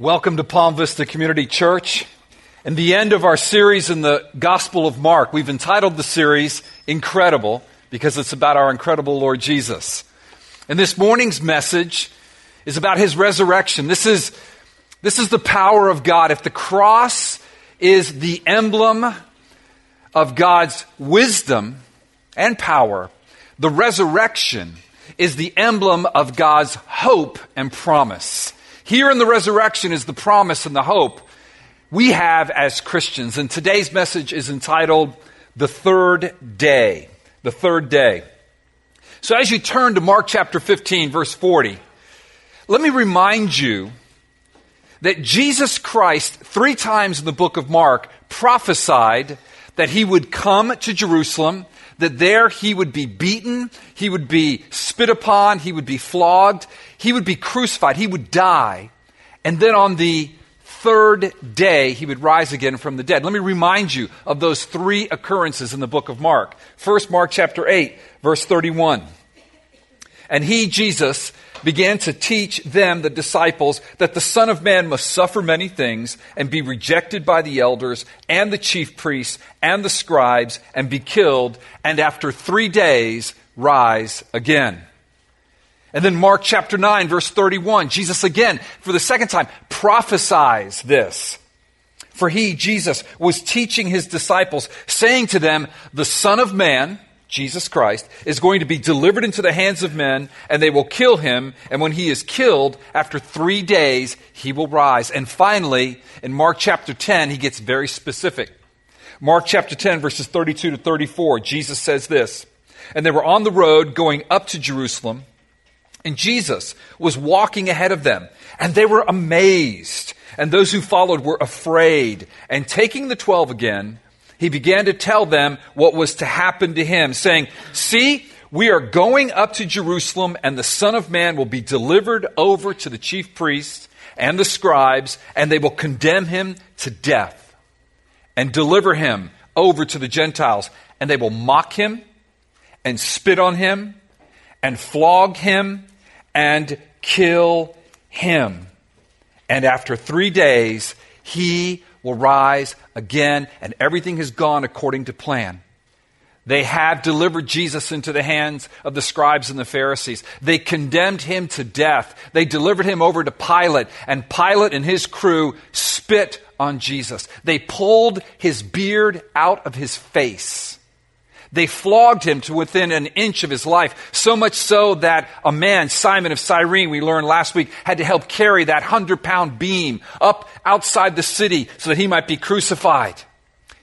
Welcome to Palm Vista Community Church. And the end of our series in the Gospel of Mark, we've entitled the series Incredible because it's about our incredible Lord Jesus. And this morning's message is about his resurrection. This is, this is the power of God. If the cross is the emblem of God's wisdom and power, the resurrection is the emblem of God's hope and promise. Here in the resurrection is the promise and the hope we have as Christians. And today's message is entitled The Third Day. The Third Day. So as you turn to Mark chapter 15, verse 40, let me remind you that Jesus Christ, three times in the book of Mark, prophesied that he would come to Jerusalem, that there he would be beaten, he would be spit upon, he would be flogged, he would be crucified, he would die, and then on the third day he would rise again from the dead. Let me remind you of those three occurrences in the book of Mark. First, Mark chapter 8, verse 31. And he, Jesus, began to teach them, the disciples, that the Son of Man must suffer many things and be rejected by the elders and the chief priests and the scribes and be killed, and after three days rise again. And then Mark chapter 9, verse 31, Jesus again, for the second time, prophesies this. For he, Jesus, was teaching his disciples, saying to them, The Son of Man, Jesus Christ, is going to be delivered into the hands of men, and they will kill him. And when he is killed, after three days, he will rise. And finally, in Mark chapter 10, he gets very specific. Mark chapter 10, verses 32 to 34, Jesus says this And they were on the road going up to Jerusalem. And Jesus was walking ahead of them, and they were amazed. And those who followed were afraid. And taking the twelve again, he began to tell them what was to happen to him, saying, See, we are going up to Jerusalem, and the Son of Man will be delivered over to the chief priests and the scribes, and they will condemn him to death and deliver him over to the Gentiles. And they will mock him and spit on him and flog him and kill him. And after three days, he will rise again, and everything has gone according to plan. They have delivered Jesus into the hands of the scribes and the Pharisees. They condemned him to death. They delivered him over to Pilate, and Pilate and his crew spit on Jesus. They pulled his beard out of his face. They flogged him to within an inch of his life, so much so that a man, Simon of Cyrene, we learned last week, had to help carry that hundred pound beam up outside the city so that he might be crucified.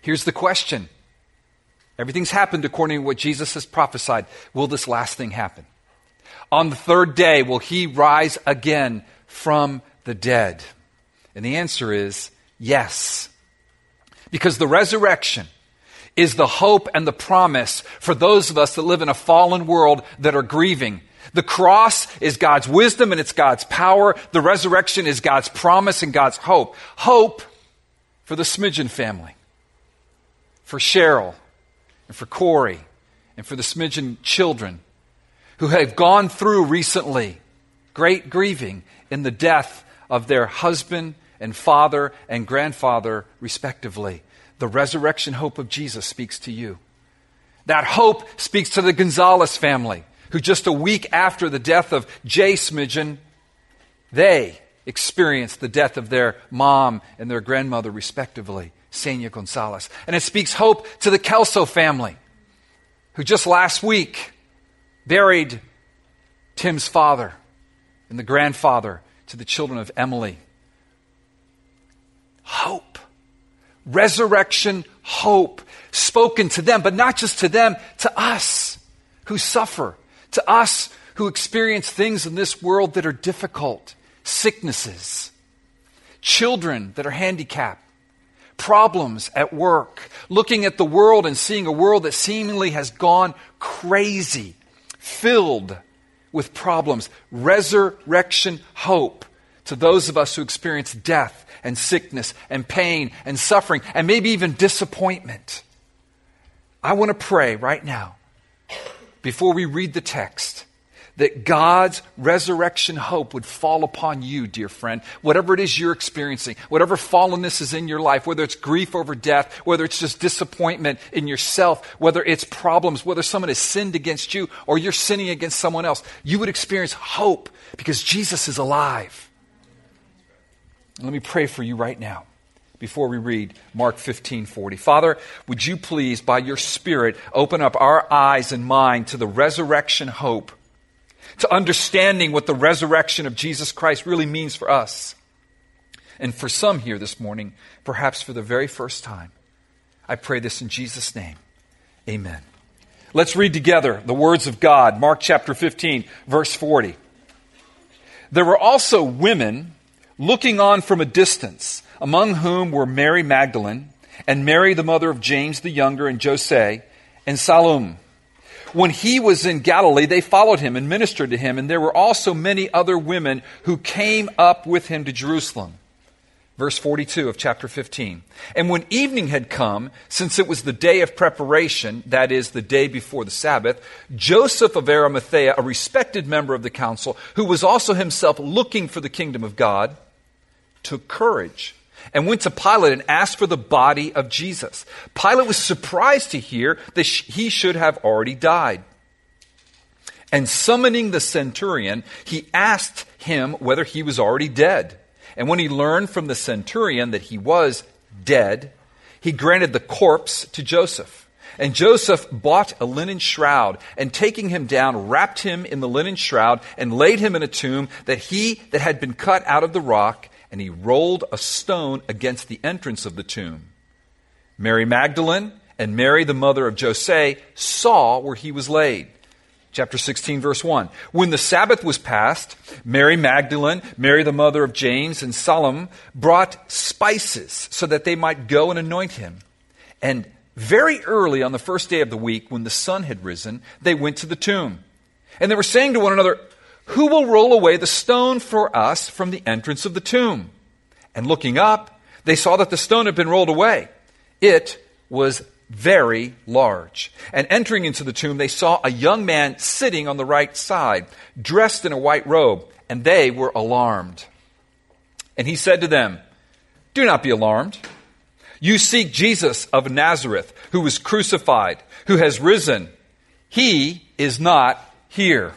Here's the question. Everything's happened according to what Jesus has prophesied. Will this last thing happen? On the third day, will he rise again from the dead? And the answer is yes. Because the resurrection is the hope and the promise for those of us that live in a fallen world that are grieving. The cross is God's wisdom and it's God's power. The resurrection is God's promise and God's hope. Hope for the Smidgen family, for Cheryl, and for Corey, and for the Smidgen children who have gone through recently great grieving in the death of their husband and father and grandfather, respectively. The resurrection hope of Jesus speaks to you. That hope speaks to the Gonzalez family, who just a week after the death of Jay Smidgen, they experienced the death of their mom and their grandmother, respectively, Senia Gonzalez. And it speaks hope to the Kelso family, who just last week buried Tim's father and the grandfather to the children of Emily. Hope resurrection hope spoken to them, but not just to them, to us who suffer, to us who experience things in this world that are difficult, sicknesses, children that are handicapped, problems at work, looking at the world and seeing a world that seemingly has gone crazy, filled with problems. Resurrection hope to those of us who experience death and sickness and pain and suffering and maybe even disappointment. I want to pray right now, before we read the text, that God's resurrection hope would fall upon you, dear friend. Whatever it is you're experiencing, whatever fallenness is in your life, whether it's grief over death, whether it's just disappointment in yourself, whether it's problems, whether someone has sinned against you or you're sinning against someone else, you would experience hope because Jesus is alive. Let me pray for you right now before we read Mark 15 40. Father, would you please, by your Spirit, open up our eyes and mind to the resurrection hope to understanding what the resurrection of Jesus Christ really means for us. And for some here this morning, perhaps for the very first time, I pray this in Jesus' name. Amen. Let's read together the words of God, Mark chapter 15, verse 40. There were also women looking on from a distance, among whom were Mary Magdalene, and Mary the mother of James the younger, and Jose, and Salome when he was in Galilee, they followed him and ministered to him, and there were also many other women who came up with him to Jerusalem. Verse 42 of chapter 15. And when evening had come, since it was the day of preparation, that is, the day before the Sabbath, Joseph of Arimathea, a respected member of the council, who was also himself looking for the kingdom of God, took courage and went to Pilate and asked for the body of Jesus. Pilate was surprised to hear that he should have already died. And summoning the centurion, he asked him whether he was already dead. And when he learned from the centurion that he was dead, he granted the corpse to Joseph. And Joseph bought a linen shroud, and taking him down, wrapped him in the linen shroud, and laid him in a tomb that he that had been cut out of the rock and he rolled a stone against the entrance of the tomb. Mary Magdalene and Mary, the mother of Jose, saw where he was laid. Chapter 16, verse 1. When the Sabbath was passed, Mary Magdalene, Mary the mother of James, and Salome brought spices so that they might go and anoint him. And very early on the first day of the week, when the sun had risen, they went to the tomb. And they were saying to one another, who will roll away the stone for us from the entrance of the tomb? And looking up, they saw that the stone had been rolled away. It was very large. And entering into the tomb, they saw a young man sitting on the right side, dressed in a white robe, and they were alarmed. And he said to them, Do not be alarmed. You seek Jesus of Nazareth, who was crucified, who has risen. He is not here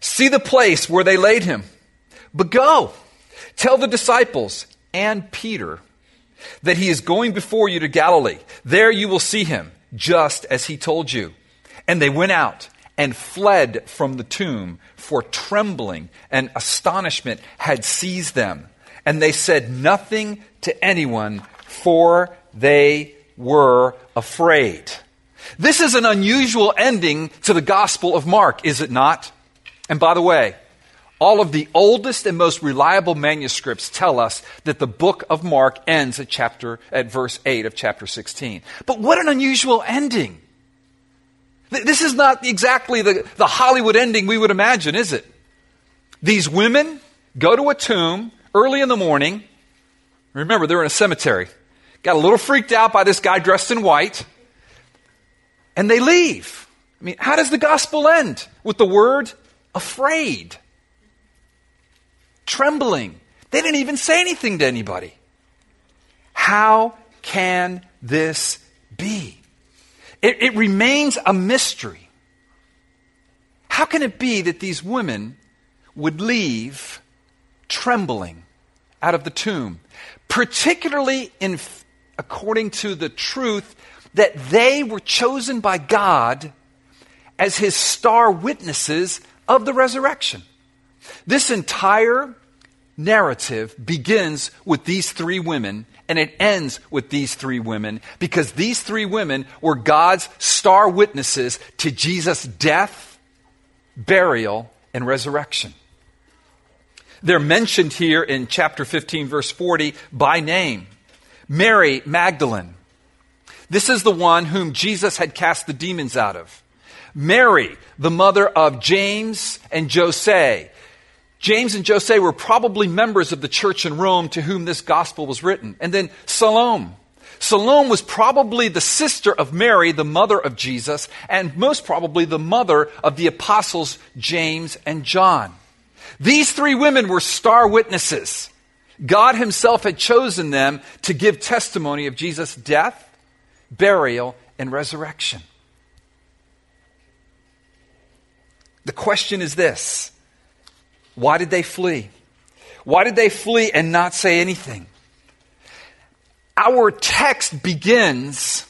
See the place where they laid him. But go, tell the disciples and Peter that he is going before you to Galilee. There you will see him, just as he told you. And they went out and fled from the tomb, for trembling and astonishment had seized them. And they said nothing to anyone, for they were afraid. This is an unusual ending to the Gospel of Mark, is it not? And by the way, all of the oldest and most reliable manuscripts tell us that the book of Mark ends at chapter at verse 8 of chapter 16. But what an unusual ending. This is not exactly the, the Hollywood ending we would imagine, is it? These women go to a tomb early in the morning. Remember, they're in a cemetery. Got a little freaked out by this guy dressed in white. And they leave. I mean, how does the gospel end? With the word afraid, trembling. They didn't even say anything to anybody. How can this be? It, it, remains a mystery. How can it be that these women would leave trembling out of the tomb, particularly in, according to the truth that they were chosen by God as his star witnesses of the resurrection. This entire narrative begins with these three women and it ends with these three women because these three women were God's star witnesses to Jesus' death, burial, and resurrection. They're mentioned here in chapter 15, verse 40 by name Mary Magdalene. This is the one whom Jesus had cast the demons out of. Mary, the mother of James and Jose. James and Jose were probably members of the church in Rome to whom this gospel was written. And then Salome. Salome was probably the sister of Mary, the mother of Jesus, and most probably the mother of the apostles James and John. These three women were star witnesses. God Himself had chosen them to give testimony of Jesus' death, burial, and resurrection. The question is this Why did they flee? Why did they flee and not say anything? Our text begins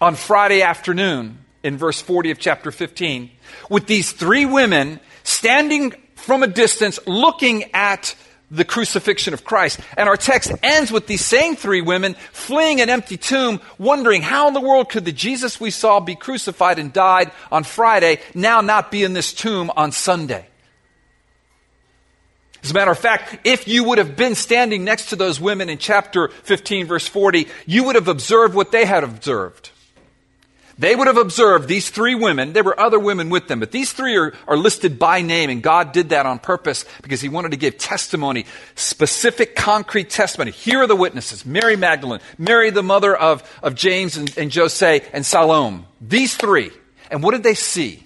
on Friday afternoon in verse 40 of chapter 15 with these three women standing from a distance looking at the crucifixion of Christ. And our text ends with these same three women fleeing an empty tomb, wondering how in the world could the Jesus we saw be crucified and died on Friday now not be in this tomb on Sunday? As a matter of fact, if you would have been standing next to those women in chapter 15, verse 40, you would have observed what they had observed. They would have observed these three women. There were other women with them, but these three are, are listed by name, and God did that on purpose because He wanted to give testimony, specific, concrete testimony. Here are the witnesses Mary Magdalene, Mary, the mother of, of James and, and Jose, and Salome. These three. And what did they see?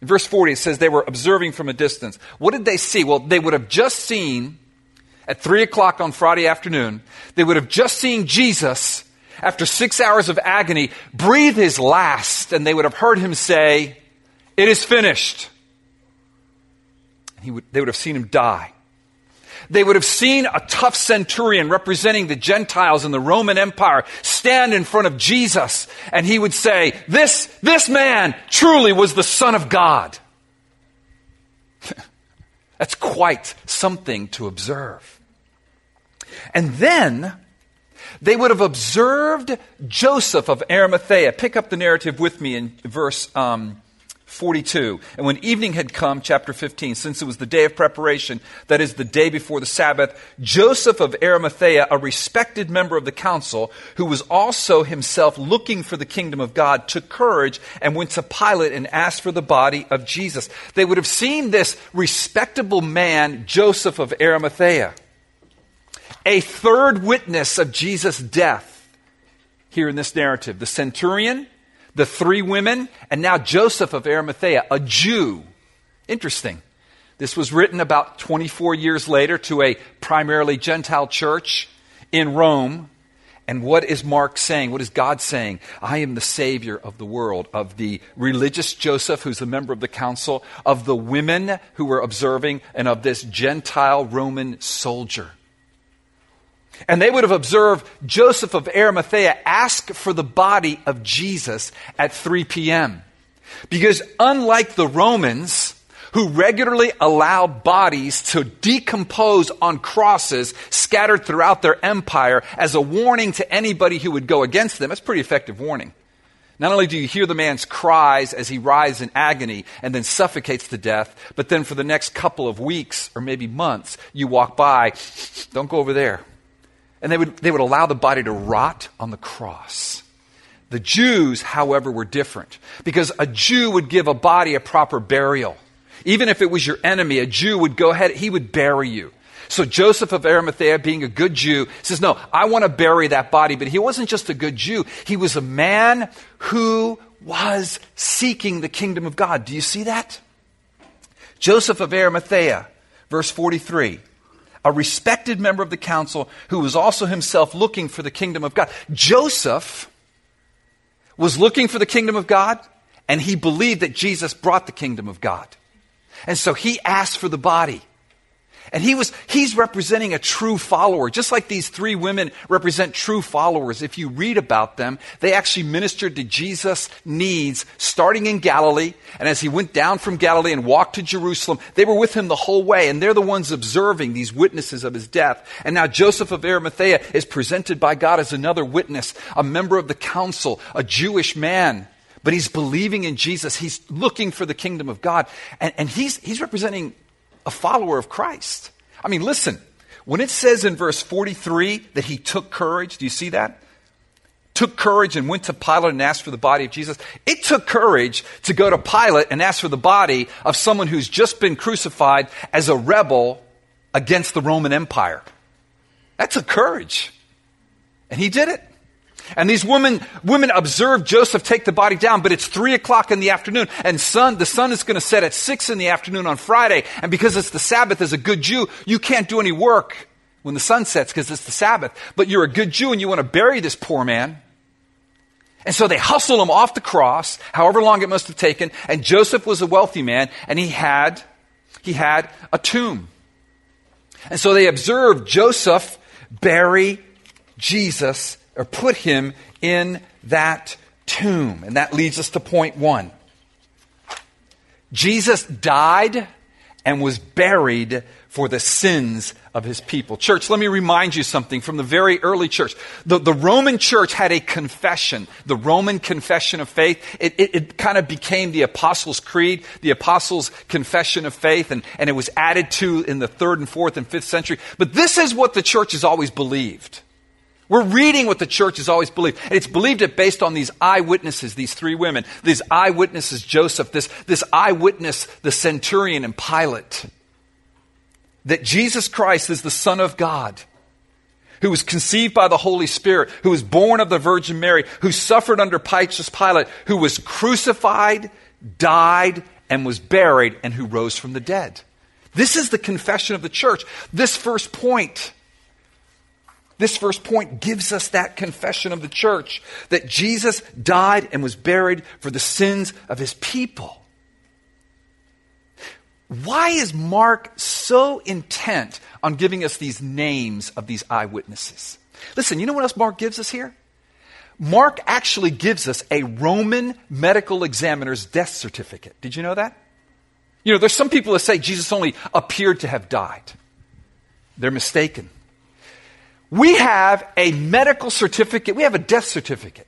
In verse 40, it says they were observing from a distance. What did they see? Well, they would have just seen, at 3 o'clock on Friday afternoon, they would have just seen Jesus, after six hours of agony, breathe his last, and they would have heard him say, It is finished. Would, they would have seen him die they would have seen a tough centurion representing the Gentiles in the Roman Empire stand in front of Jesus and he would say, this, this man truly was the son of God. That's quite something to observe. And then they would have observed Joseph of Arimathea. Pick up the narrative with me in verse um, 42. And when evening had come, chapter 15, since it was the day of preparation, that is the day before the Sabbath, Joseph of Arimathea, a respected member of the council, who was also himself looking for the kingdom of God, took courage and went to Pilate and asked for the body of Jesus. They would have seen this respectable man, Joseph of Arimathea, a third witness of Jesus' death here in this narrative. The centurion, the three women, and now Joseph of Arimathea, a Jew. Interesting. This was written about 24 years later to a primarily Gentile church in Rome. And what is Mark saying? What is God saying? I am the Savior of the world, of the religious Joseph, who's a member of the council, of the women who were observing, and of this Gentile Roman soldier. And they would have observed Joseph of Arimathea ask for the body of Jesus at 3 p.m. Because unlike the Romans, who regularly allowed bodies to decompose on crosses scattered throughout their empire as a warning to anybody who would go against them, that's pretty effective warning. Not only do you hear the man's cries as he writhes in agony and then suffocates to death, but then for the next couple of weeks or maybe months, you walk by, don't go over there. And they would, they would allow the body to rot on the cross. The Jews, however, were different because a Jew would give a body a proper burial. Even if it was your enemy, a Jew would go ahead, he would bury you. So Joseph of Arimathea, being a good Jew, says, No, I want to bury that body. But he wasn't just a good Jew, he was a man who was seeking the kingdom of God. Do you see that? Joseph of Arimathea, verse 43 a respected member of the council who was also himself looking for the kingdom of God. Joseph was looking for the kingdom of God, and he believed that Jesus brought the kingdom of God. And so he asked for the body. And he was, he's representing a true follower, just like these three women represent true followers. If you read about them, they actually ministered to Jesus' needs starting in Galilee. And as he went down from Galilee and walked to Jerusalem, they were with him the whole way. And they're the ones observing these witnesses of his death. And now Joseph of Arimathea is presented by God as another witness, a member of the council, a Jewish man but he's believing in Jesus. He's looking for the kingdom of God. And, and he's, he's representing a follower of Christ. I mean, listen, when it says in verse 43 that he took courage, do you see that? Took courage and went to Pilate and asked for the body of Jesus. It took courage to go to Pilate and ask for the body of someone who's just been crucified as a rebel against the Roman Empire. That took courage. And he did it. And these women, women observe Joseph take the body down, but it's three o'clock in the afternoon, and sun, the sun is going to set at six in the afternoon on Friday. And because it's the Sabbath, as a good Jew, you can't do any work when the sun sets because it's the Sabbath. But you're a good Jew and you want to bury this poor man. And so they hustle him off the cross, however long it must have taken. And Joseph was a wealthy man, and he had, he had a tomb. And so they observed Joseph bury Jesus or put him in that tomb. And that leads us to point one. Jesus died and was buried for the sins of his people. Church, let me remind you something from the very early church. The, the Roman church had a confession, the Roman confession of faith. It, it, it kind of became the Apostles' Creed, the Apostles' Confession of Faith, and, and it was added to in the third and fourth and fifth century. But this is what the church has always believed. We're reading what the church has always believed. And it's believed it based on these eyewitnesses, these three women, these eyewitnesses, Joseph, this, this eyewitness, the centurion and Pilate that Jesus Christ is the Son of God, who was conceived by the Holy Spirit, who was born of the Virgin Mary, who suffered under Pontius Pilate, who was crucified, died, and was buried, and who rose from the dead. This is the confession of the church. This first point. This first point gives us that confession of the church that Jesus died and was buried for the sins of his people. Why is Mark so intent on giving us these names of these eyewitnesses? Listen, you know what else Mark gives us here? Mark actually gives us a Roman medical examiner's death certificate. Did you know that? You know, there's some people that say Jesus only appeared to have died. They're mistaken. We have a medical certificate, we have a death certificate.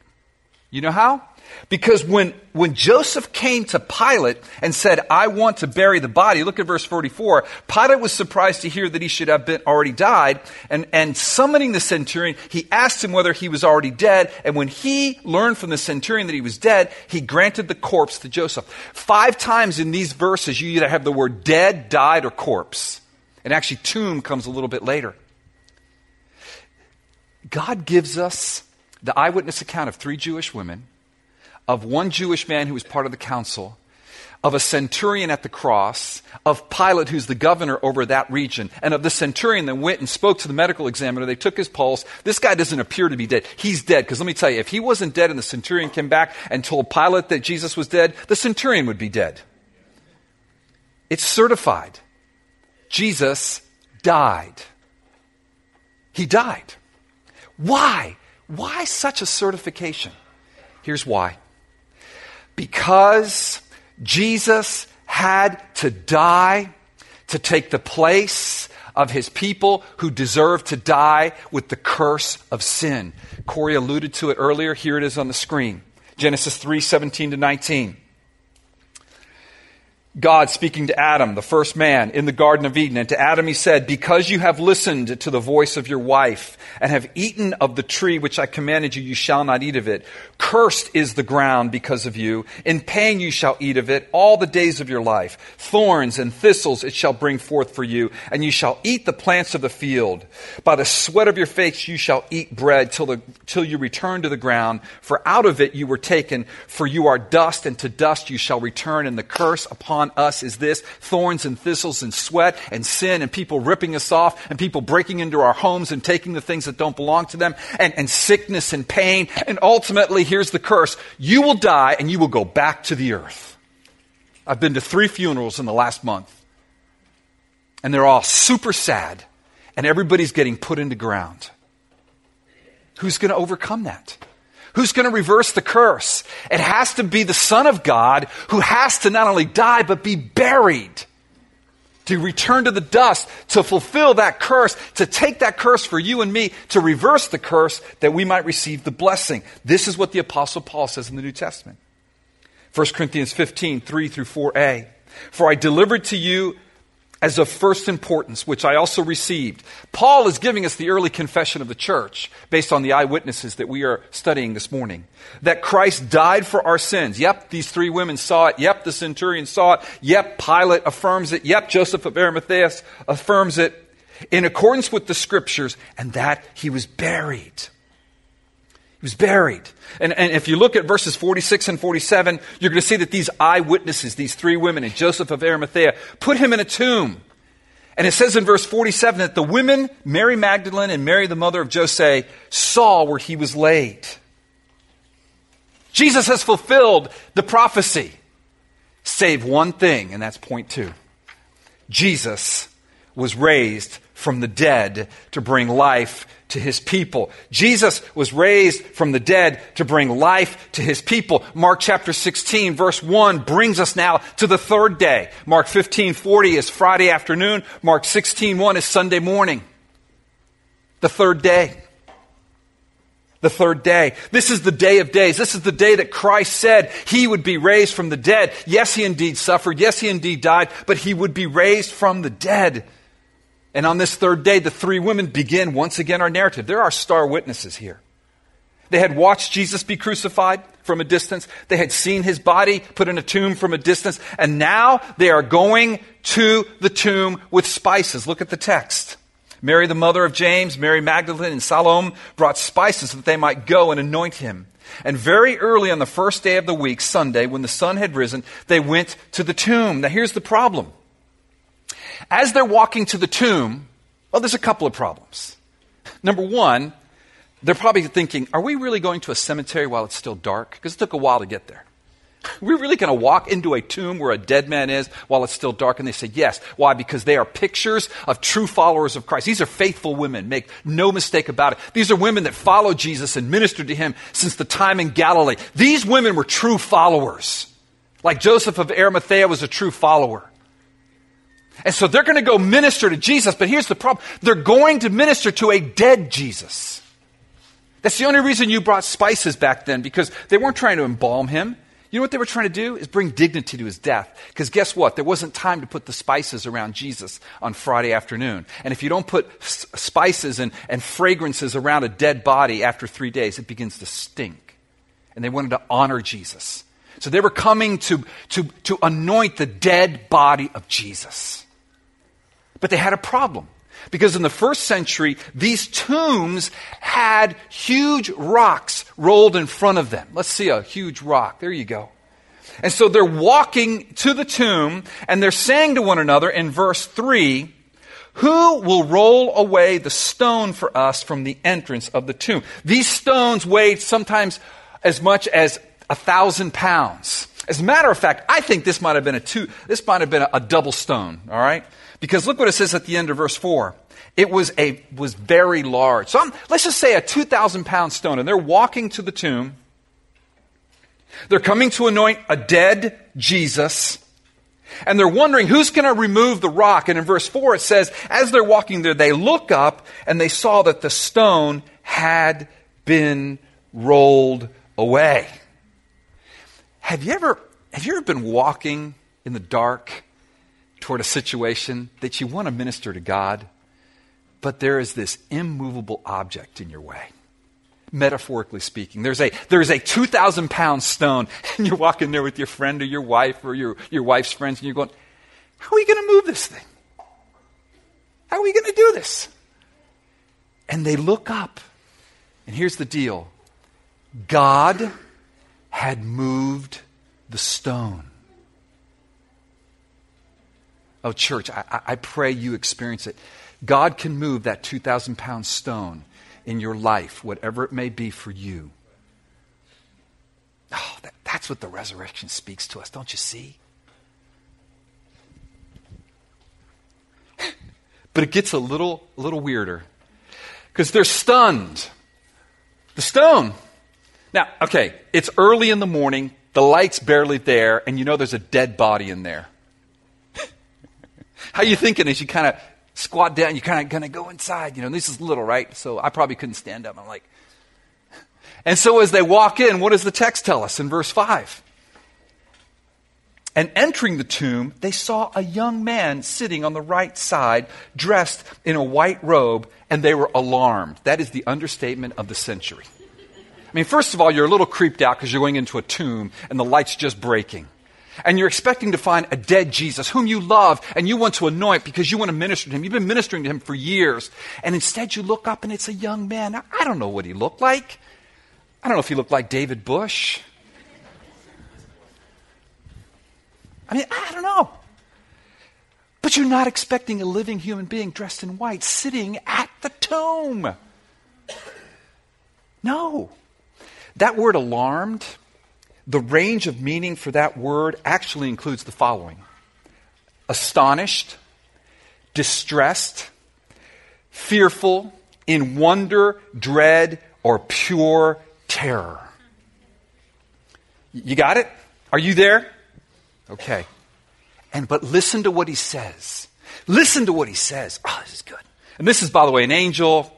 You know how? Because when, when Joseph came to Pilate and said, I want to bury the body, look at verse 44. Pilate was surprised to hear that he should have been already died. And, and summoning the centurion, he asked him whether he was already dead. And when he learned from the centurion that he was dead, he granted the corpse to Joseph. Five times in these verses, you either have the word dead, died, or corpse. And actually, tomb comes a little bit later. God gives us the eyewitness account of three Jewish women of one Jewish man who was part of the council, of a centurion at the cross, of Pilate, who's the governor over that region, and of the centurion that went and spoke to the medical examiner. They took his pulse. This guy doesn't appear to be dead. He's dead. Because let me tell you, if he wasn't dead and the centurion came back and told Pilate that Jesus was dead, the centurion would be dead. It's certified. Jesus died. He died. Why? Why such a certification? Here's why because Jesus had to die to take the place of his people who deserve to die with the curse of sin. Corey alluded to it earlier. Here it is on the screen. Genesis 3 17 to 19. God speaking to Adam, the first man in the Garden of Eden. And to Adam he said, Because you have listened to the voice of your wife and have eaten of the tree which I commanded you, you shall not eat of it. Cursed is the ground because of you. In pain you shall eat of it all the days of your life. Thorns and thistles it shall bring forth for you, and you shall eat the plants of the field. By the sweat of your face you shall eat bread till, the, till you return to the ground. For out of it you were taken, for you are dust, and to dust you shall return, and the curse upon on us is this thorns and thistles and sweat and sin and people ripping us off and people breaking into our homes and taking the things that don't belong to them and, and sickness and pain. And ultimately, here's the curse you will die and you will go back to the earth. I've been to three funerals in the last month, and they're all super sad, and everybody's getting put into ground. Who's going to overcome that? Who's going to reverse the curse? It has to be the Son of God who has to not only die, but be buried. To return to the dust, to fulfill that curse, to take that curse for you and me, to reverse the curse that we might receive the blessing. This is what the Apostle Paul says in the New Testament. 1 Corinthians 15, 3 through 4a. For I delivered to you as of first importance, which I also received. Paul is giving us the early confession of the church based on the eyewitnesses that we are studying this morning. That Christ died for our sins. Yep, these three women saw it. Yep, the centurion saw it. Yep, Pilate affirms it. Yep, Joseph of Arimathea affirms it in accordance with the scriptures, and that he was buried. He was buried. And, and if you look at verses 46 and 47, you're going to see that these eyewitnesses, these three women and Joseph of Arimathea, put him in a tomb. And it says in verse 47 that the women, Mary Magdalene and Mary, the mother of Jose, saw where he was laid. Jesus has fulfilled the prophecy, save one thing, and that's point two. Jesus was raised from the dead to bring life to his people. Jesus was raised from the dead to bring life to his people. Mark chapter 16 verse 1 brings us now to the third day. Mark 15:40 is Friday afternoon. Mark 16:1 is Sunday morning. The third day. The third day. This is the day of days. This is the day that Christ said he would be raised from the dead. Yes, he indeed suffered. Yes, he indeed died, but he would be raised from the dead. And on this third day, the three women begin once again our narrative. There are star witnesses here. They had watched Jesus be crucified from a distance. They had seen his body put in a tomb from a distance. And now they are going to the tomb with spices. Look at the text. Mary, the mother of James, Mary Magdalene, and Salome brought spices that they might go and anoint him. And very early on the first day of the week, Sunday, when the sun had risen, they went to the tomb. Now here's the problem. As they're walking to the tomb, well, there's a couple of problems. Number one, they're probably thinking, are we really going to a cemetery while it's still dark? Because it took a while to get there. We're really going to walk into a tomb where a dead man is while it's still dark? And they say, yes. Why? Because they are pictures of true followers of Christ. These are faithful women. Make no mistake about it. These are women that followed Jesus and ministered to him since the time in Galilee. These women were true followers. Like Joseph of Arimathea was a true follower. And so they're going to go minister to Jesus, but here's the problem. They're going to minister to a dead Jesus. That's the only reason you brought spices back then, because they weren't trying to embalm him. You know what they were trying to do? Is bring dignity to his death. Because guess what? There wasn't time to put the spices around Jesus on Friday afternoon. And if you don't put s- spices and, and fragrances around a dead body after three days, it begins to stink. And they wanted to honor Jesus. So they were coming to, to, to anoint the dead body of Jesus. But they had a problem. Because in the first century, these tombs had huge rocks rolled in front of them. Let's see a huge rock. There you go. And so they're walking to the tomb and they're saying to one another in verse 3, who will roll away the stone for us from the entrance of the tomb? These stones weighed sometimes as much as a thousand pounds. As a matter of fact, I think this might have been a two, this might have been a, a double stone, all right? Because look what it says at the end of verse 4. It was, a, was very large. So I'm, let's just say a 2,000 pound stone, and they're walking to the tomb. They're coming to anoint a dead Jesus. And they're wondering who's going to remove the rock. And in verse 4 it says, as they're walking there, they look up and they saw that the stone had been rolled away. Have you ever, have you ever been walking in the dark toward a situation that you want to minister to God, but there is this immovable object in your way. Metaphorically speaking, there's a, there's a 2,000 pound stone, and you're walking there with your friend or your wife or your, your wife's friends, and you're going, How are we going to move this thing? How are we going to do this? And they look up, and here's the deal God had moved the stone. Oh, church, I, I pray you experience it. God can move that 2,000 pound stone in your life, whatever it may be for you. Oh, that, that's what the resurrection speaks to us, don't you see? but it gets a little, a little weirder because they're stunned. The stone. Now, okay, it's early in the morning, the light's barely there, and you know there's a dead body in there. How you thinking as you kind of squat down? You're kind of going to go inside. You know, this is little, right? So I probably couldn't stand up. I'm like, and so as they walk in, what does the text tell us in verse 5? And entering the tomb, they saw a young man sitting on the right side, dressed in a white robe, and they were alarmed. That is the understatement of the century. I mean, first of all, you're a little creeped out because you're going into a tomb and the light's just breaking and you're expecting to find a dead Jesus whom you love and you want to anoint because you want to minister to him. You've been ministering to him for years. And instead you look up and it's a young man. I don't know what he looked like. I don't know if he looked like David Bush. I mean, I don't know. But you're not expecting a living human being dressed in white sitting at the tomb. No. That word alarmed, the range of meaning for that word actually includes the following astonished, distressed, fearful, in wonder, dread, or pure terror. You got it? Are you there? Okay. And but listen to what he says. Listen to what he says. Oh, this is good. And this is, by the way, an angel.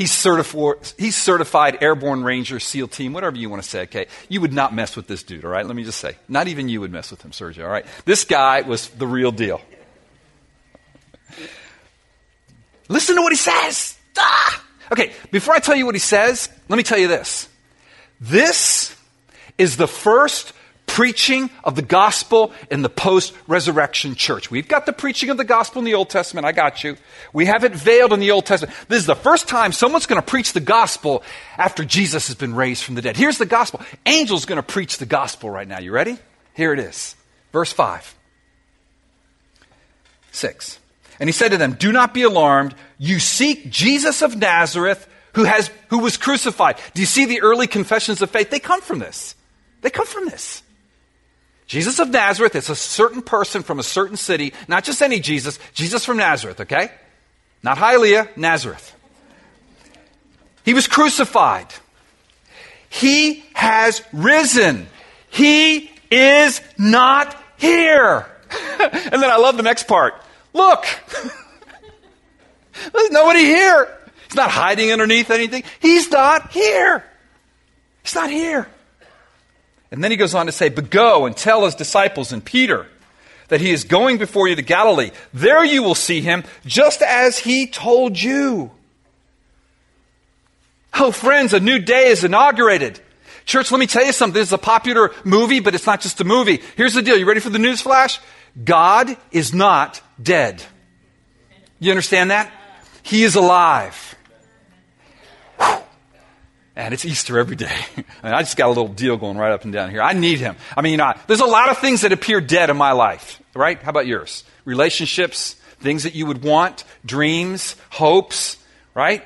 He's certified, he's certified airborne ranger, SEAL team, whatever you want to say. Okay, you would not mess with this dude. All right, let me just say, not even you would mess with him, Sergio. All right, this guy was the real deal. Listen to what he says. Ah! Okay, before I tell you what he says, let me tell you this. This is the first preaching of the gospel in the post resurrection church. We've got the preaching of the gospel in the Old Testament. I got you. We have it veiled in the Old Testament. This is the first time someone's going to preach the gospel after Jesus has been raised from the dead. Here's the gospel. Angel's going to preach the gospel right now. You ready? Here it is. Verse 5. 6. And he said to them, Do not be alarmed. You seek Jesus of Nazareth who, has, who was crucified. Do you see the early confessions of faith? They come from this. They come from this. Jesus of Nazareth is a certain person from a certain city, not just any Jesus, Jesus from Nazareth, okay? Not Hialeah, Nazareth. He was crucified. He has risen. He is not here. and then I love the next part. Look, there's nobody here. He's not hiding underneath anything. He's not here. He's not here. And then he goes on to say, But go and tell his disciples and Peter that he is going before you to Galilee. There you will see him, just as he told you. Oh, friends, a new day is inaugurated. Church, let me tell you something. This is a popular movie, but it's not just a movie. Here's the deal. You ready for the news flash? God is not dead. You understand that? He is alive. And it's Easter every day. I, mean, I just got a little deal going right up and down here. I need him. I mean, you know, there's a lot of things that appear dead in my life, right? How about yours? Relationships, things that you would want, dreams, hopes, right?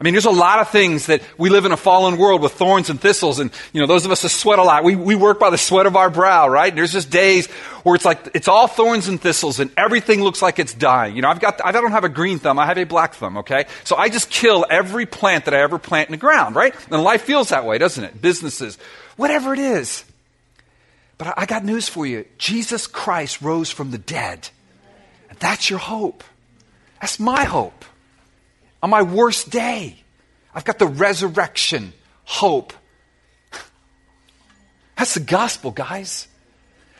I mean, there's a lot of things that we live in a fallen world with thorns and thistles, and you know, those of us that sweat a lot, we, we work by the sweat of our brow, right? And there's just days where it's like it's all thorns and thistles, and everything looks like it's dying. You know, I've got I don't have a green thumb, I have a black thumb, okay? So I just kill every plant that I ever plant in the ground, right? And life feels that way, doesn't it? Businesses, whatever it is. But I, I got news for you: Jesus Christ rose from the dead, and that's your hope. That's my hope on my worst day. I've got the resurrection hope. That's the gospel, guys.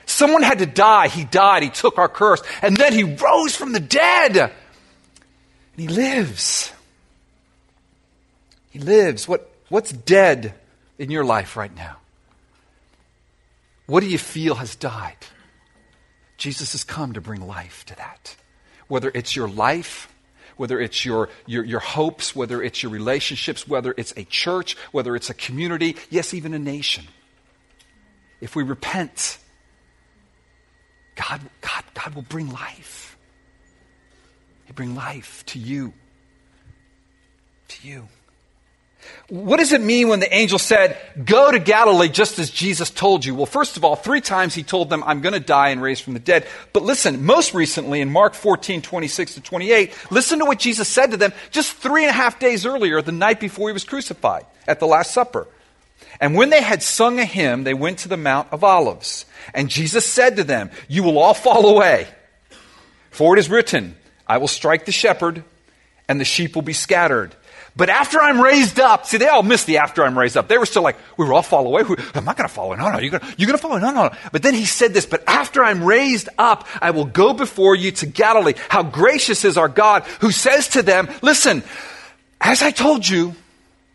Someone had to die. He died. He took our curse. And then he rose from the dead. And he lives. He lives. What, what's dead in your life right now? What do you feel has died? Jesus has come to bring life to that. Whether it's your life whether it's your, your, your hopes, whether it's your relationships, whether it's a church, whether it's a community, yes, even a nation. If we repent, God, God, God will bring life. He'll bring life to you. To you. What does it mean when the angel said, Go to Galilee just as Jesus told you? Well, first of all, three times he told them, I'm going to die and raise from the dead. But listen, most recently in Mark 14, 26 to 28, listen to what Jesus said to them just three and a half days earlier, the night before he was crucified at the Last Supper. And when they had sung a hymn, they went to the Mount of Olives. And Jesus said to them, You will all fall away. For it is written, I will strike the shepherd, and the sheep will be scattered. But after I'm raised up, see, they all missed the after I'm raised up. They were still like, we were all fall away. I'm not going to follow. No, no, you're going to follow. No, no, no. But then he said this, but after I'm raised up, I will go before you to Galilee. How gracious is our God who says to them, listen, as I told you,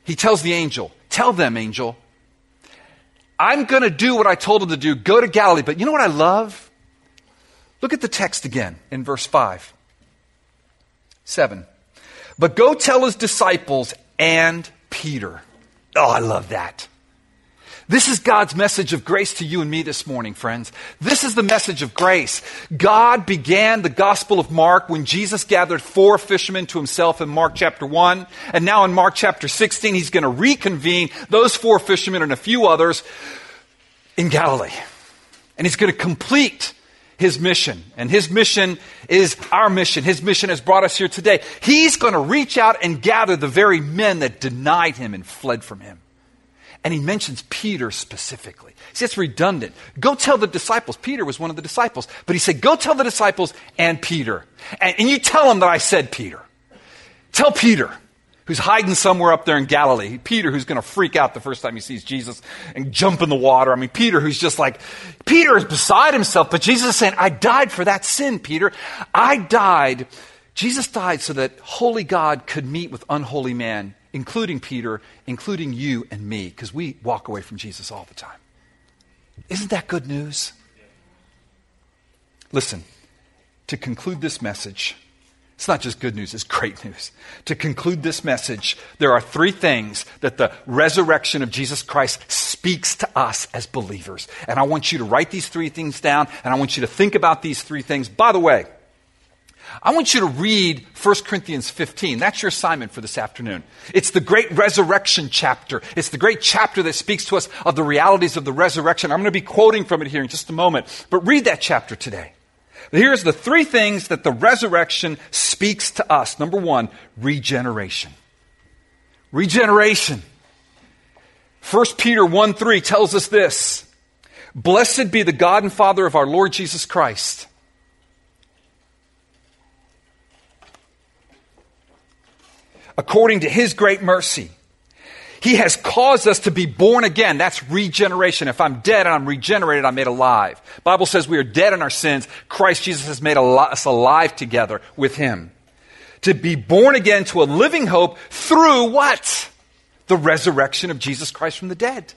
he tells the angel, tell them, angel, I'm going to do what I told him to do. Go to Galilee. But you know what I love? Look at the text again in verse 5. 7. But go tell his disciples and Peter. Oh, I love that. This is God's message of grace to you and me this morning, friends. This is the message of grace. God began the Gospel of Mark when Jesus gathered four fishermen to himself in Mark chapter 1. And now in Mark chapter 16, he's going to reconvene those four fishermen and a few others in Galilee. And he's going to complete his mission. And his mission is our mission. His mission has brought us here today. He's going to reach out and gather the very men that denied him and fled from him. And he mentions Peter specifically. See, it's redundant. Go tell the disciples. Peter was one of the disciples. But he said, Go tell the disciples and Peter. And, and you tell them that I said Peter. Tell Peter, who's hiding somewhere up there in Galilee. Peter, who's going to freak out the first time he sees Jesus and jump in the water. I mean, Peter, who's just like, Peter is beside himself. But Jesus is saying, I died for that sin, Peter. I died. Jesus died so that holy God could meet with unholy man including Peter, including you and me, because we walk away from Jesus all the time. Isn't that good news? Listen, to conclude this message, it's not just good news, it's great news. To conclude this message, there are three things that the resurrection of Jesus Christ speaks to us as believers. And I want you to write these three things down, and I want you to think about these three things. By the way, I want you to read 1 Corinthians 15. That's your assignment for this afternoon. It's the great resurrection chapter. It's the great chapter that speaks to us of the realities of the resurrection. I'm going to be quoting from it here in just a moment, but read that chapter today. Here's the three things that the resurrection speaks to us. Number one, regeneration. Regeneration. 1 Peter 1 3 tells us this Blessed be the God and Father of our Lord Jesus Christ according to his great mercy. He has caused us to be born again. That's regeneration. If I'm dead and I'm regenerated, I'm made alive. Bible says we are dead in our sins. Christ Jesus has made us alive together with him. To be born again to a living hope through what? The resurrection of Jesus Christ from the dead.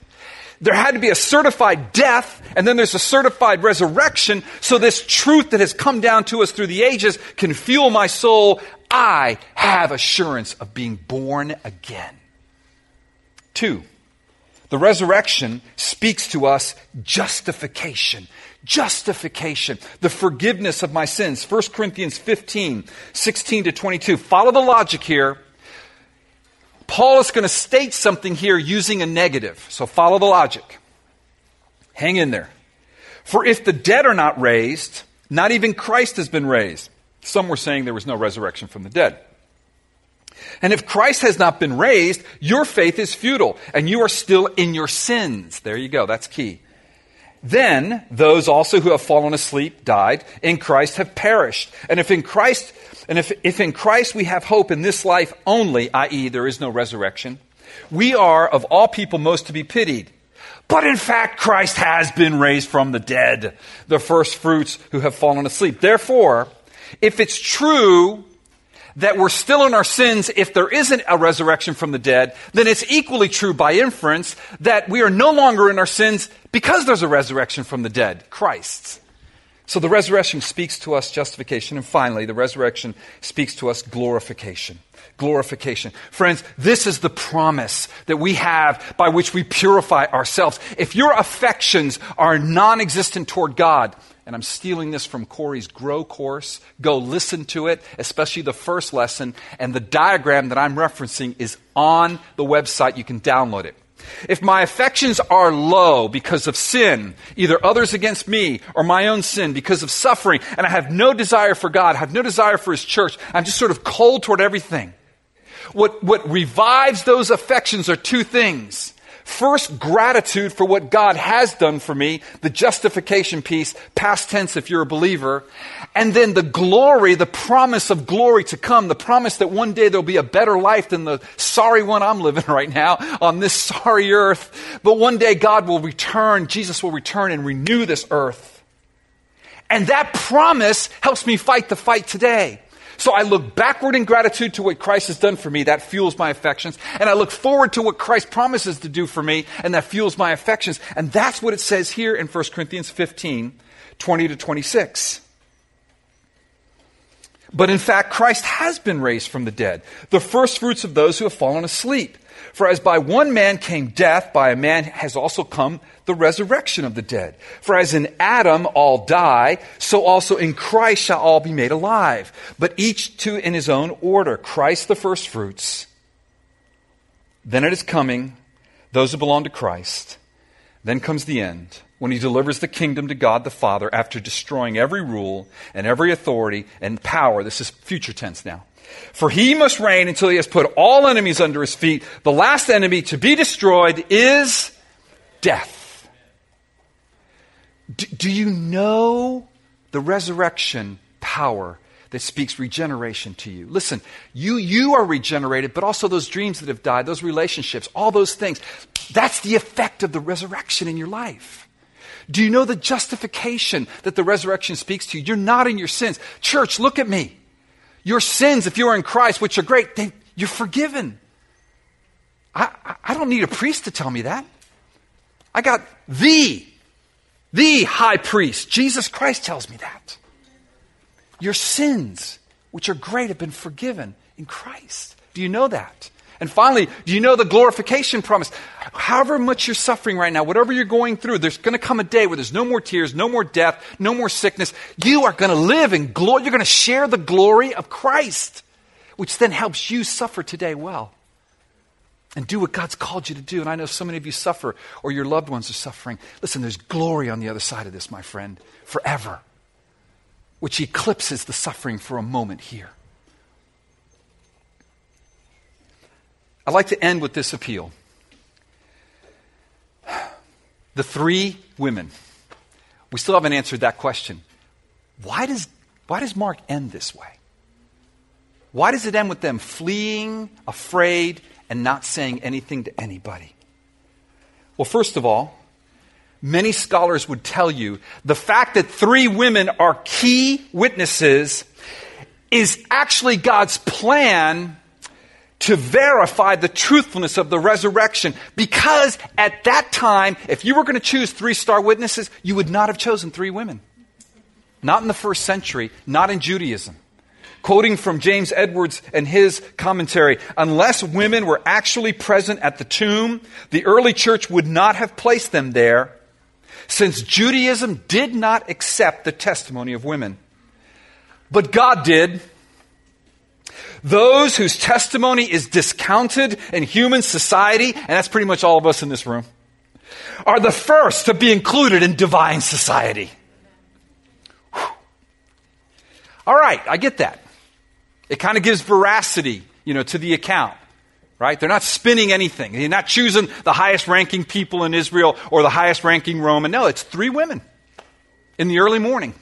There had to be a certified death, and then there's a certified resurrection, so this truth that has come down to us through the ages can fuel my soul I have assurance of being born again. Two, the resurrection speaks to us justification. Justification, the forgiveness of my sins. 1 Corinthians 15, 16 to 22. Follow the logic here. Paul is going to state something here using a negative. So follow the logic. Hang in there. For if the dead are not raised, not even Christ has been raised. Some were saying there was no resurrection from the dead. And if Christ has not been raised, your faith is futile and you are still in your sins. There you go. That's key. Then those also who have fallen asleep, died in Christ have perished. And if in Christ, and if, if in Christ we have hope in this life only, i.e., there is no resurrection, we are of all people most to be pitied. But in fact, Christ has been raised from the dead, the first fruits who have fallen asleep. Therefore, if it's true that we're still in our sins if there isn't a resurrection from the dead, then it's equally true by inference that we are no longer in our sins because there's a resurrection from the dead, Christ's. So the resurrection speaks to us justification. And finally, the resurrection speaks to us glorification. Glorification. Friends, this is the promise that we have by which we purify ourselves. If your affections are non existent toward God, and I'm stealing this from Corey's Grow course. Go listen to it, especially the first lesson. And the diagram that I'm referencing is on the website. You can download it. If my affections are low because of sin, either others against me or my own sin because of suffering, and I have no desire for God, I have no desire for His church, I'm just sort of cold toward everything. What, what revives those affections are two things First, gratitude for what God has done for me, the justification piece, past tense if you're a believer. And then the glory, the promise of glory to come, the promise that one day there'll be a better life than the sorry one I'm living right now on this sorry earth. But one day God will return, Jesus will return and renew this earth. And that promise helps me fight the fight today. So I look backward in gratitude to what Christ has done for me. That fuels my affections. And I look forward to what Christ promises to do for me. And that fuels my affections. And that's what it says here in 1 Corinthians 15, 20 to 26. But in fact, Christ has been raised from the dead, the first fruits of those who have fallen asleep. For as by one man came death, by a man has also come the resurrection of the dead. For as in Adam all die, so also in Christ shall all be made alive. But each to in his own order. Christ the first fruits. Then it is coming, those who belong to Christ. Then comes the end when he delivers the kingdom to God the Father after destroying every rule and every authority and power. This is future tense now. For he must reign until he has put all enemies under his feet. The last enemy to be destroyed is death. Do, do you know the resurrection power that speaks regeneration to you. Listen, you, you are regenerated, but also those dreams that have died, those relationships, all those things. That's the effect of the resurrection in your life. Do you know the justification that the resurrection speaks to you? You're not in your sins. Church, look at me. Your sins, if you are in Christ, which are great, they, you're forgiven. I, I don't need a priest to tell me that. I got the, the high priest. Jesus Christ tells me that. Your sins, which are great, have been forgiven in Christ. Do you know that? And finally, do you know the glorification promise? However much you're suffering right now, whatever you're going through, there's going to come a day where there's no more tears, no more death, no more sickness. You are going to live in glory. You're going to share the glory of Christ, which then helps you suffer today well and do what God's called you to do. And I know so many of you suffer or your loved ones are suffering. Listen, there's glory on the other side of this, my friend, forever, which eclipses the suffering for a moment here. I'd like to end with this appeal. The three women. We still haven't answered that question. Why does, why does Mark end this way? Why does it end with them fleeing, afraid, and not saying anything to anybody? Well, first of all, many scholars would tell you the fact that three women are key witnesses is actually God's plan to verify the truthfulness of the resurrection. Because at that time, if you were going to choose three star witnesses, you would not have chosen three women. Not in the first century, not in Judaism. Quoting from James Edwards and his commentary, unless women were actually present at the tomb, the early church would not have placed them there, since Judaism did not accept the testimony of women. But God did. Those whose testimony is discounted in human society, and that's pretty much all of us in this room, are the first to be included in divine society. All right, I get that. It kind of gives veracity, you know, to the account. Right? They're not spinning anything. They're not choosing the highest ranking people in Israel or the highest ranking Roman. No, it's three women in the early morning.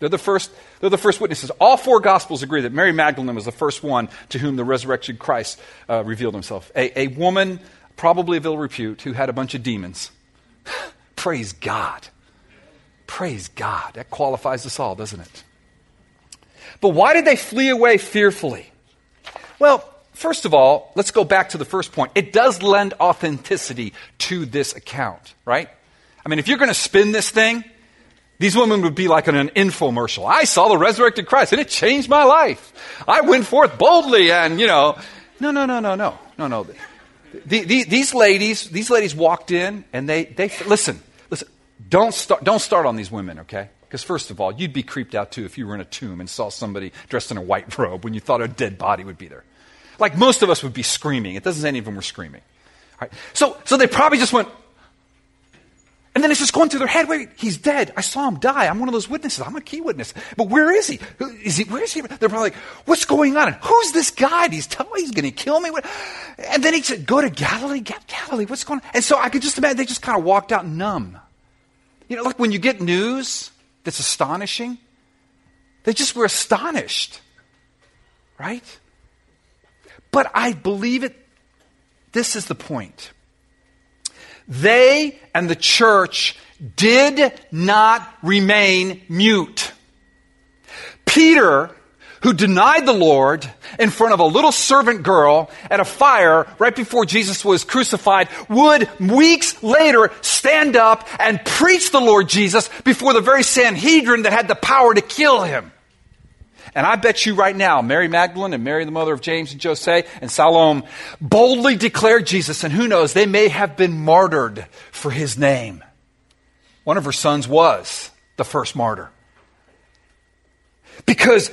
They're the first, they're the first witnesses. All four Gospels agree that Mary Magdalene was the first one to whom the resurrected Christ uh, revealed himself. A, a woman, probably of ill repute, who had a bunch of demons. Praise God. Praise God. That qualifies us all, doesn't it? But why did they flee away fearfully? Well, first of all, let's go back to the first point. It does lend authenticity to this account, right? I mean, if you're going to spin this thing, these women would be like an, an infomercial. I saw the resurrected Christ and it changed my life. I went forth boldly and, you know, no, no, no, no, no, no, no. The, the, these ladies, these ladies walked in and they, they, listen, listen, don't start, don't start on these women, okay? Because first of all, you'd be creeped out too if you were in a tomb and saw somebody dressed in a white robe when you thought a dead body would be there. Like most of us would be screaming. It doesn't say any of them were screaming. So, so they probably just went, and then it's just going through their head. Wait, he's dead. I saw him die. I'm one of those witnesses. I'm a key witness. But where is he? Is he? Where is he? They're probably like, what's going on? And who's this guy? He's telling me he's going to kill me. And then he said, go to Galilee. Get Galilee. What's going on? And so I could just imagine they just kind of walked out numb. You know, like when you get news that's astonishing, they just were astonished. Right? But I believe it. This is the point. They and the church did not remain mute. Peter, who denied the Lord in front of a little servant girl at a fire right before Jesus was crucified, would weeks later stand up and preach the Lord Jesus before the very Sanhedrin that had the power to kill him. And I bet you right now, Mary Magdalene and Mary, the mother of James and Jose and Salome, boldly declared Jesus, and who knows, they may have been martyred for his name. One of her sons was the first martyr. Because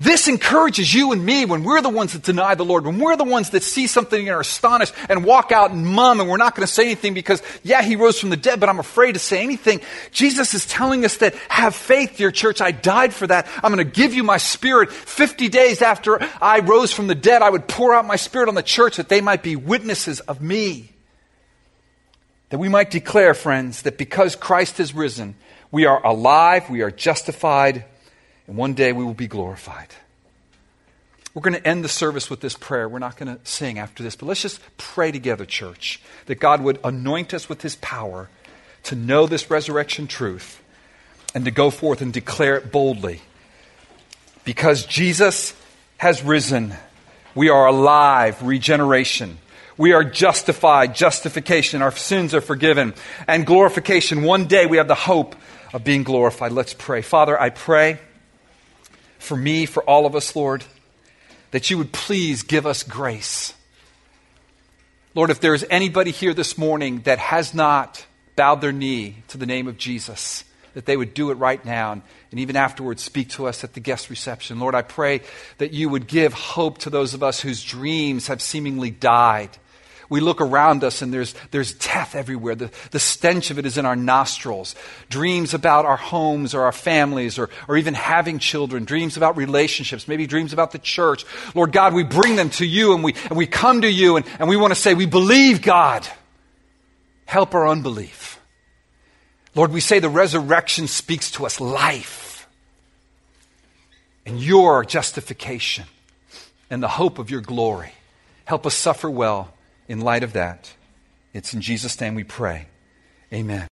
this encourages you and me when we're the ones that deny the Lord, when we're the ones that see something and are astonished and walk out and mum and we're not going to say anything because, yeah, he rose from the dead, but I'm afraid to say anything. Jesus is telling us that have faith, dear church. I died for that. I'm going to give you my spirit. 50 days after I rose from the dead, I would pour out my spirit on the church that they might be witnesses of me. That we might declare, friends, that because Christ has risen, we are alive, we are justified, and one day we will be glorified. We're going to end the service with this prayer. We're not going to sing after this, but let's just pray together, church, that God would anoint us with his power to know this resurrection truth and to go forth and declare it boldly. Because Jesus has risen, we are alive, regeneration. We are justified, justification. Our sins are forgiven. And glorification. One day we have the hope of being glorified. Let's pray. Father, I pray for me, for all of us, Lord, that you would please give us grace. Lord, if there is anybody here this morning that has not bowed their knee to the name of Jesus, that they would do it right now and, even afterwards speak to us at the guest reception. Lord, I pray that you would give hope to those of us whose dreams have seemingly died we look around us and there's, there's death everywhere. The, the stench of it is in our nostrils. Dreams about our homes or our families or, or even having children. Dreams about relationships. Maybe dreams about the church. Lord God, we bring them to you and we, and we come to you and, and we want to say, we believe God. Help our unbelief. Lord, we say the resurrection speaks to us life and your justification and the hope of your glory. Help us suffer well in light of that. It's in Jesus' name we pray. Amen.